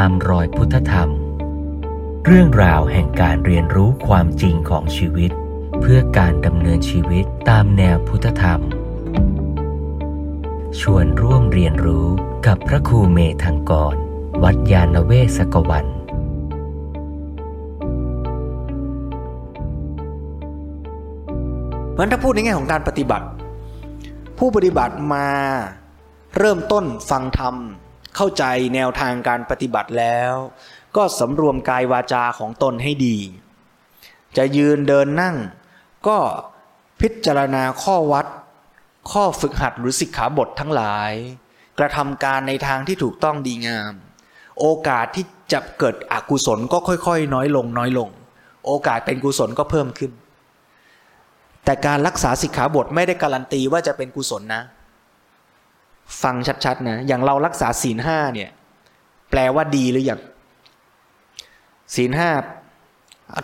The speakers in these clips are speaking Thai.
ตามรอยพุทธธรรม เรื่องราวแห่งการเรียนรู้ความจริงของชีวิต เพื่อการดำเนินชีวิตตามแนวพุทธธรรม ชวนร่วมเรียนรู้กับพระครูเมธังกร วัดยาณเวศกวันเพราะฉะนั้นถ้าพูดในแง่ของการปฏิบัติ ผู้ปฏิบัติมาเริ่มต้นฟังธรรม เข้าใจแนวทางการปฏิบัติแล้ว ก็สำรวมกายวาจาของตนให้ดี จะยืนเดินนั่ง ก็พิจารณาข้อวัด ข้อฝึกหัดหรือสิกขาบททั้งหลาย กระทำการในทางที่ถูกต้องดีงาม โอกาสที่จะเกิดอกุศลก็ค่อยๆ น้อยลงน้อยลง โอกาสเป็นกุศลก็เพิ่มขึ้น แต่การรักษาสิกขาบทไม่ได้การันตีว่าจะเป็นกุศลนะ ฟังชัดๆนะอย่างเรารักษาศีลห้าเนี่ย แปลว่าดีหรืออยังศีลห้า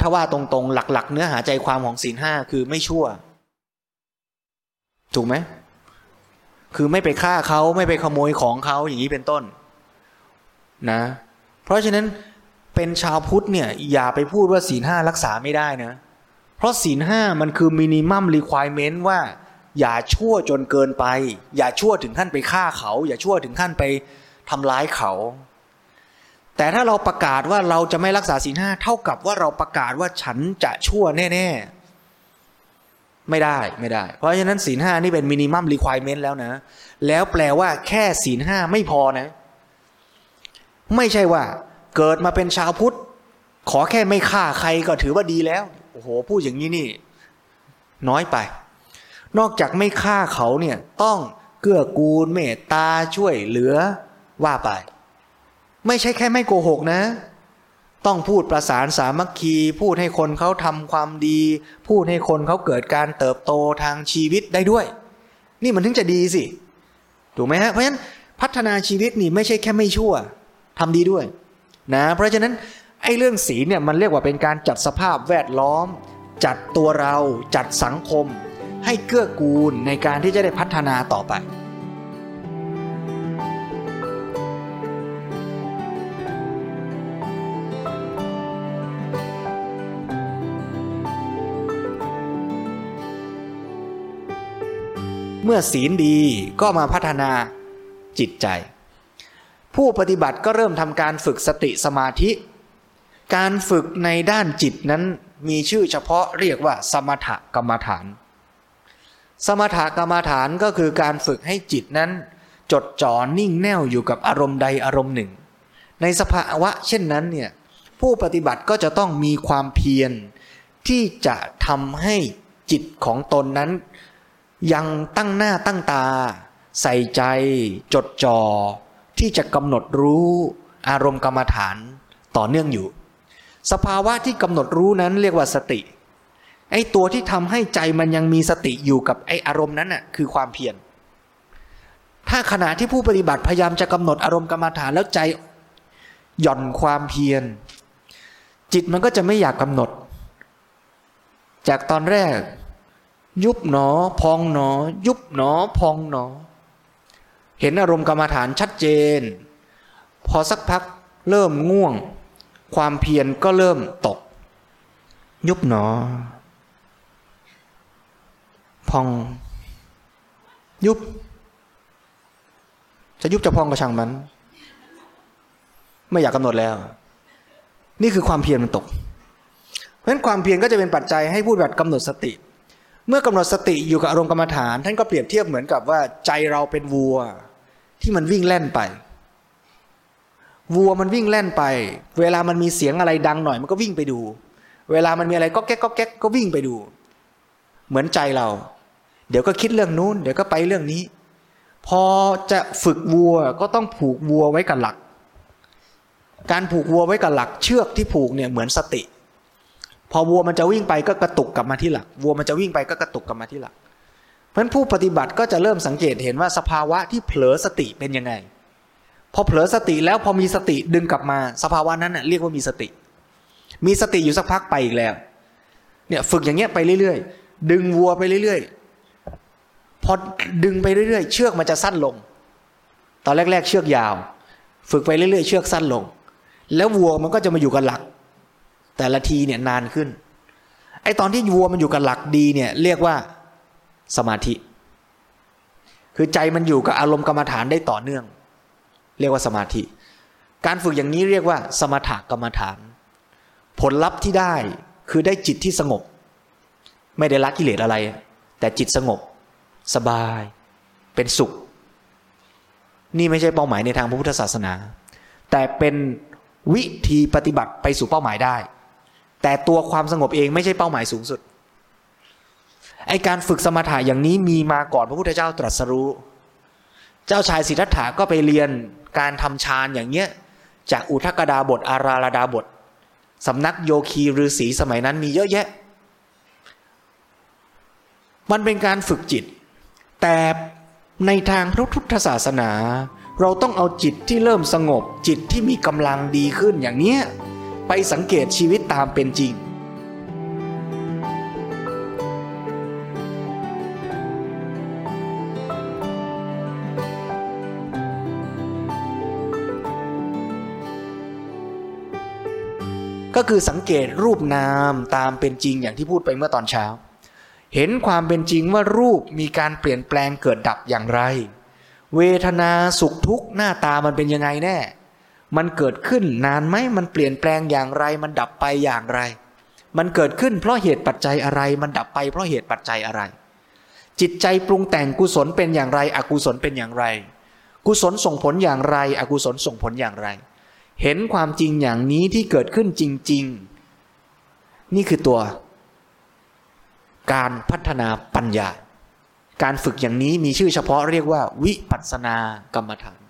ถ้าว่าตรงๆ หลัก ๆ เนื้อหาใจความของศีลห้าคือไม่ชั่ว ถูกไหมคือไม่ไปฆ่าเขาไม่ไปขโมยของเขาอย่างนี้เป็นต้น นะ เพราะฉะนั้นเป็นชาวพุทธเนี่ย อย่าไปพูดว่าศีลห้ารักษาไม่ได้นะ เพราะศีลห้ามันคือมินิมัมรีควอรเมนต์ว่า อย่าชั่วจนเกินไป อย่าชั่วถึงขั้นไปฆ่าเขา อย่าชั่วถึงขั้นไปทำร้ายเขา แต่ถ้าเราประกาศว่าเราจะไม่รักษาศีลห้าเท่ากับว่าเราประกาศว่าฉันจะชั่วแน่ๆ ไม่ได้ไม่ได้ เพราะฉะนั้นศีลห้านี่เป็นมินิมัมรีควอรเมนต์แล้วนะ แล้วแปลว่าแค่ศีลห้าไม่พอนะ ไม่ใช่ว่า เกิดมาเป็นชาวพุทธ ขอแค่ไม่ฆ่าใครก็ถือว่าดีแล้ว โอ้โหพูดอย่างนี้นี่ น้อยไป นอกจากไม่ฆ่าเขาเนี่ยต้องเกื้อกูลเมตตาช่วยเหลือว่าไป ไม่ใช่แค่ไม่โกหกนะ ต้องพูดประสานสามัคคี พูดให้คนเขาทำความดี พูดให้คนเขาเกิดการเติบโตทางชีวิตได้ด้วย นี่มันถึงจะดีสิถูกไหมฮะเพราะฉะนั้นพัฒนาชีวิตนี่ไม่ใช่แค่ไม่ชั่วทำดีด้วยนะเพราะฉะนั้นไอ้เรื่องศีลเนี่ยมันเรียกว่าเป็นการจัดสภาพแวดล้อม จัดตัวเราจัดสังคม ให้เกื้อกูลในการที่จะได้พัฒนาต่อไป เมื่อศีลดีก็มาพัฒนาจิตใจ ผู้ปฏิบัติก็เริ่มทำการฝึกสติสมาธิ การฝึกในด้านจิตนั้นมีชื่อเฉพาะเรียกว่าสมถกรรมฐาน สมถกรรมฐานก็คือการฝึกให้จิตนั้น จดจ่อนิ่งแน่วอยู่กับอารมณ์ใดอารมณ์หนึ่ง ในสภาวะเช่นนั้นเนี่ยผู้ปฏิบัติก็จะต้องมีความเพียรที่จะทำให้จิตของตนนั้น ยังตั้งหน้าตั้งตา ใส่ใจ จดจ่อที่จะกำหนดรู้อารมณ์กรรมฐานต่อเนื่องอยู่ สภาวะที่กำหนดรู้นั้นเรียกว่าสติ ไอ้ตัวที่ทำให้ใจมันยังมีสติอยู่กับไอ้อารมณ์นั้นน่ะคือความเพียรถ้าขณะที่ผู้ปฏิบัติพยายามจะกำหนดอารมณ์กรรมฐานแล้วใจหย่อนความเพียร จิตมันก็จะไม่อยากกำหนด จากตอนแรก ยุบหนอ พองหนอ ยุบหนอ พองหนอ เห็นอารมณ์กรรมฐานชัดเจน พอสักพักเริ่มง่วง ความเพียรก็เริ่มตก ยุบหนอ พอง ยุบ จะยุบจะพองก็ช่างมัน ไม่อยากกำหนดแล้ว นี่คือความเพียรมันตก เพราะฉะนั้นความเพียรก็จะเป็นปัจจัยให้พูดแบบกำหนดสติ เมื่อกำหนดสติอยู่กับอารมณ์กรรมฐาน ท่านก็เปรียบเทียบเหมือนกับว่าใจเราเป็นวัว ที่มันวิ่งแล่นไปวัวมันวิ่งแล่นไป เวลามันมีเสียงอะไรดังหน่อย มันก็วิ่งไปดู เวลามันมีอะไรก็แก๊กก็แก๊กก็วิ่งไปดู เหมือนใจเรา เดี๋ยวก็คิดเรื่องนู้น เดี๋ยวก็ไปเรื่องนี้ พอจะฝึกวัวก็ต้องผูกวัวไว้กับหลัก การผูกวัวไว้กับหลัก เชือกที่ผูกเนี่ยเหมือนสติ พอวัวมันจะวิ่งไปก็กระตุกกลับมาที่หลัก วัวมันจะวิ่งไปก็กระตุกกลับมาที่หลัก เพราะฉะนั้นผู้ปฏิบัติก็จะเริ่มสังเกตเห็นว่าสภาวะที่เผลอสติเป็นยังไง พอเผลอสติแล้วพอมีสติดึงกลับมา สภาวะนั้นเน่ยเรียกว่ามีสติ มีสติอยู่สักพักไปอีกแล้วเนี่ยฝึกอย่างเงี้ยไปเรื่อยๆ ดึงวัวไปเรื่อยๆ พอดึงไปเรื่อยๆ เชือกมันจะสั้นลง ตอนแรก ๆ เชือกยาว ฝึกไปเรื่อยๆ เชือกสั้นลง แล้ววัวมันก็จะมาอยู่กับหลัก แต่ละทีเนี่ยนานขึ้น ไอตอนที่วัวมันอยู่กับหลักดีเนี่ยเรียกว่าสมาธิ คือใจมันอยู่กับอารมณ์กรรมฐานได้ต่อเนื่อง เรียกว่าสมาธิ การฝึกอย่างนี้เรียกว่า สมถกรรมฐาน ผลลัพธ์ที่ได้คือได้จิตที่สงบ ไม่ได้ละกิเลสอะไร แต่จิตสงบ สบาย เป็นสุข นี่ไม่ใช่เป้าหมายในทางพระพุทธศาสนา แต่เป็นวิธีปฏิบัติไปสู่เป้าหมายได้ แต่ตัวความสงบเองไม่ใช่เป้าหมายสูงสุดไอการฝึกสมถะอย่างนี้มีมาก่อนพระพุทธเจ้าตรัสรู้ เจ้าชายสิทธัตถะก็ไปเรียนการทำฌานอย่างเนี้ยจากอุทกดาบทอาราลดาบทสำนักโยคีฤาษีสมัยนั้นมีเยอะแยะ มันเป็นการฝึกจิต แต่ในทางพระพุทธศาสนา เราต้องเอาจิตที่เริ่มสงบจิตที่มีกำลังดีขึ้นอย่างเนี้ยไปสังเกตชีวิตตามเป็นจริงก็คือสังเกตรูปนามตามเป็นจริงอย่างที่พูดไปเมื่อตอนเช้า เห็นความเป็นจริงว่ารูปมีการเปลี่ยนแปลงเกิดดับอย่างไร เวทนาสุขทุกข์หน้าตามันเป็นยังไงแน่ มันเกิดขึ้นนานไหมมันเปลี่ยนแปลงอย่างไร มันดับไปอย่างไร มันเกิดขึ้นเพราะเหตุปัจจัยอะไร มันดับไปเพราะเหตุปัจจัยอะไร จิตใจปรุงแต่งกุศลเป็นอย่างไร อกุศลเป็นอย่างไร กุศลส่งผลอย่างไร อกุศลส่งผลอย่างไร เห็นความจริงอย่างนี้ที่เกิดขึ้นจริง ๆ นี่คือตัว การพัฒนาปัญญา การฝึกอย่างนี้มีชื่อเฉพาะเรียกว่า วิปัสสนากรรมฐาน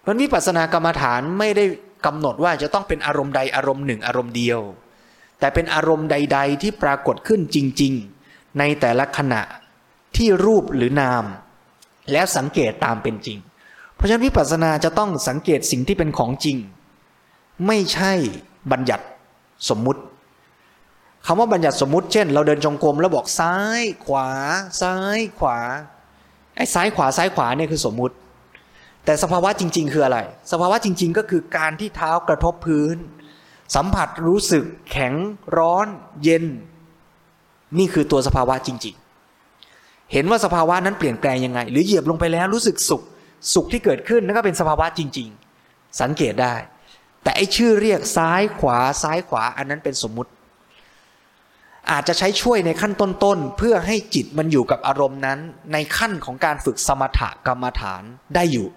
เพราะวิปัสสนากรรมฐานไม่ได้กำหนดว่าจะต้องเป็นอารมณ์ใดอารมณ์หนึ่งอารมณ์เดียว แต่เป็นอารมณ์ใด ๆ ที่ปรากฏขึ้นจริง ๆ ในแต่ละขณะที่รูปหรือนาม แล้วสังเกตตามเป็นจริง เพราะฉะนั้นวิปัสสนาจะต้องสังเกตสิ่งที่เป็นของจริง ไม่ใช่บัญญัติสมมุติ คำว่าบัญญัติสมมุติเช่น เราเดินจงกรมแล้วบอกซ้ายขวา ซ้ายขวาไอ้ซ้ายขวาซ้ายขวาเนี่ยคือสมมุติ แต่สภาวะจริง ๆ คืออะไร สภาวะจริง ๆ ก็คือการที่เท้ากระทบพื้น สัมผัสรู้สึกแข็งร้อนเย็น นี่คือตัวสภาวะจริง ๆ เห็นว่าสภาวะนั้นเปลี่ยนแปลงยังไง หรือเหยียบลงไปแล้วรู้สึกสุขสุขที่เกิดขึ้นนั่นก็เป็นสภาวะจริง ๆ สังเกตได้ แต่ไอ้ชื่อเรียกซ้ายขวาซ้ายขวาอันนั้นเป็นสมมุติ อาจจะใช้ช่วยในขั้นต้นๆ เพื่อให้จิตมันอยู่กับอารมณ์นั้น ในขั้นของการฝึกสมถกรรมฐานได้อยู่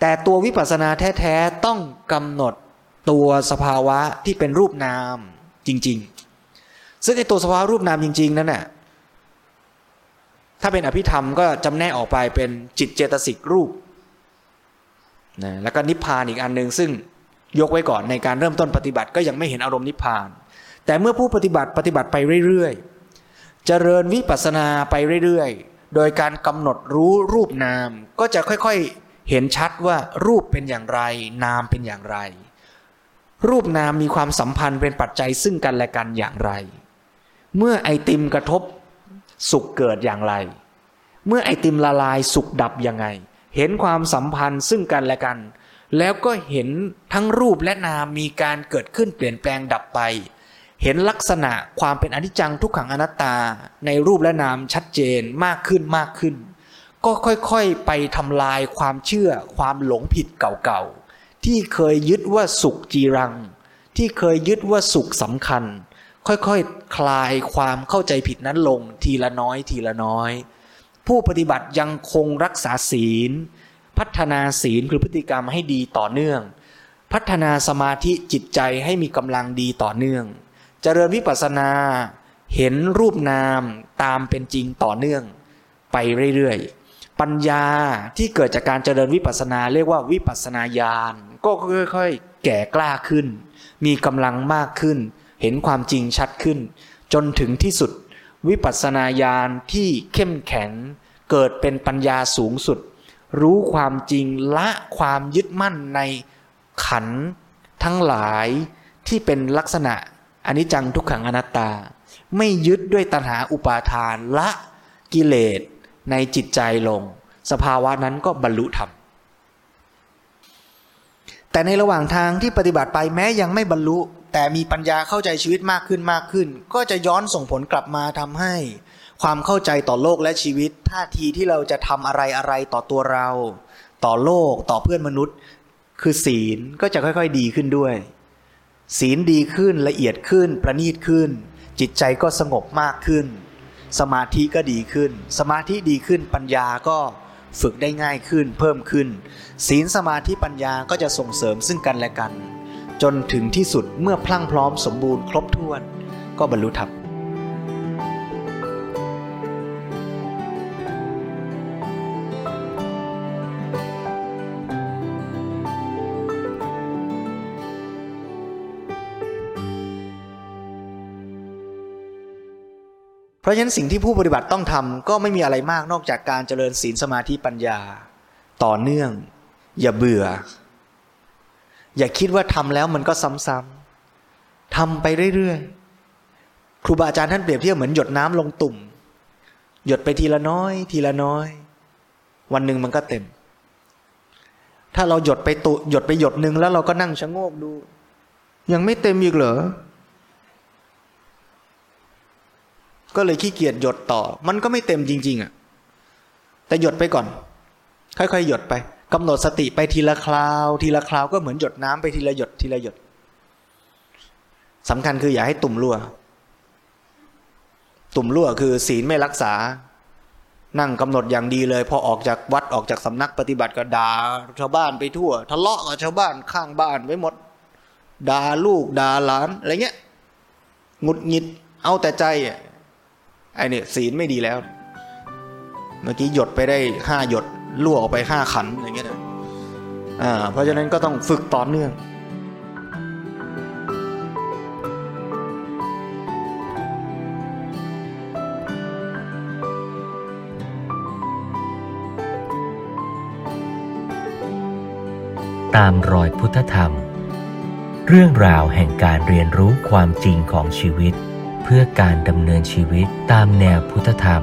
แต่ตัววิปัสสนาแท้ๆ ต้องกำหนดตัวสภาวะที่เป็นรูปนามจริง ๆ ซึ่งไอตัวสภาวะรูปนามจริง ๆ นั้นน่ะถ้าเป็นอภิธรรมก็จำแนกออกไปเป็นจิตเจตสิกรูปนะแล้วก็นิพพานอีกอันหนึ่งซึ่งยกไว้ก่อนในการเริ่มต้นปฏิบัติก็ยังไม่เห็นอารมณ์นิพพาน แต่เมื่อผู้ปฏิบัติปฏิบัติไปเรื่อยๆ เจริญวิปัสสนาไปเรื่อยๆ โดยการกำหนดรู้รูปนาม ก็จะค่อยๆ เห็นชัดว่ารูปเป็นอย่างไร นามเป็นอย่างไร รูปนามมีความสัมพันธ์เป็นปัจจัยซึ่งกันและกันอย่างไร เมื่อไอติมกระทบสุขเกิดอย่างไร เมื่อไอติมละลายสุขดับยังไง เห็นความสัมพันธ์ซึ่งกันและกัน แล้วก็เห็นทั้งรูปและนามมีการเกิดขึ้นเปลี่ยนแปลงดับไป เห็นลักษณะความเป็นอนิจจังทุกขังอนัตตาในรูปและนามชัดเจนมากขึ้นมากขึ้น ก็ค่อยๆไปทำลายความเชื่อความหลงผิดเก่าๆ ที่เคยยึดว่าสุขจีรัง ที่เคยยึดว่าสุขสำคัญ ค่อยๆคคลายความเข้าใจผิดนั้นลงทีละน้อยทีละน้อย ผู้ปฏิบัติยังคงรักษาศีล พัฒนาศีลคือพฤติกรรมให้ดีต่อเนื่อง พัฒนาสมาธิจิตใจให้มีกำลังดีต่อเนื่อง เจริญวิปัสสนา เห็นรูปนามตามเป็นจริงต่อเนื่อง ไปเรื่อยๆ ปัญญาที่เกิดจากการเจริญวิปัสสนา เรียกว่าวิปัสสนาญาณก็ค่อยๆ แก่กล้าขึ้น มีกำลังมากขึ้น เห็นความจริงชัดขึ้น จนถึงที่สุด วิปัสสนาญาณที่เข้มแข็ง เกิดเป็นปัญญาสูงสุด รู้ความจริงละความยึดมั่นในขันทั้งหลายที่เป็นลักษณะ อันนี้จังทุกขังอนัตตา ไม่ยึดด้วยตัณหาอุปาทานละกิเลสในจิตใจลง สภาวะนั้นก็บรรลุธรรมแต่ในระหว่างทางที่ปฏิบัติไปแม้ยังไม่บรรลุ แต่มีปัญญาเข้าใจชีวิตมากขึ้นมากขึ้น ก็จะย้อนส่งผลกลับมาทำให้ ความเข้าใจต่อโลกและชีวิต ท่าทีที่เราจะทำอะไรอะไรต่อตัวเรา ต่อโลกต่อเพื่อนมนุษย์ คือศีลก็จะค่อยๆดีขึ้นด้วย ศีลดีขึ้นละเอียดขึ้นประณีตขึ้น จิตใจก็สงบมากขึ้น สมาธิก็ดีขึ้น สมาธิดีขึ้นปัญญาก็ฝึกได้ง่ายขึ้นเพิ่มขึ้น ศีลสมาธิปัญญาก็จะส่งเสริมซึ่งกันและกัน จนถึงที่สุดเมื่อพลั่งพร้อมสมบูรณ์ครบถ้วน ก็บรรลุธรรม เพราะฉะนั้นสิ่งที่ผู้ปฏิบัติต้องทำก็ไม่มีอะไรมากนอกจากการเจริญศีลสมาธิปัญญา ต่อเนื่อง อย่าเบื่อ อย่าคิดว่าทำแล้วมันก็ซ้ำๆทำไปเรื่อยๆครูบาอาจารย์ท่านเปรียบเทียบเหมือนหยดน้ำลงตุ่ม หยดไปทีละน้อย ทีละน้อย วันหนึ่งมันก็เต็ม ถ้าเราหยดไปตุหยดไปหยดหนึ่งแล้วเราก็นั่งชะโงกดู ยังไม่เต็มอีกเหรอ ก็เลยขี้เกียจหยดต่อ มันก็ไม่เต็มจริง ๆอะ่ะแต่หยดไปก่อน ค่อยๆหยดไปกำหนดสติไปทีละคราว ทีละคราวก็เหมือนหยดน้ำไปทีละหยดทีละหยดสำคัญคืออย่าให้ตุ่มรั่ว ตุ่มรั่วคือศีลไม่รักษา นั่งกำหนดอย่างดีเลย พอออกจากวัดออกจากสำนักปฏิบัติก็ด่าชาวบ้านไปทั่ว ทะเลาะกับชาวบ้านข้างบ้านไว้หมดด่าลูกด่าหลานอะไรเงี้ยหงุดหงิดเอาแต่ใจ ไอ้เนี่ยศีลไม่ดีแล้ว เมื่อกี้หยดไปได้ห้าหยดรั่วออกไปห้าขันอย่างเงี้ยนะอ่าเพราะฉะนั้นก็ต้องฝึกต่อเนื่องตามรอยพุทธธรรม เรื่องราวแห่งการเรียนรู้ความจริงของชีวิต เพื่อการดำเนินชีวิตตามแนวพุทธธรรม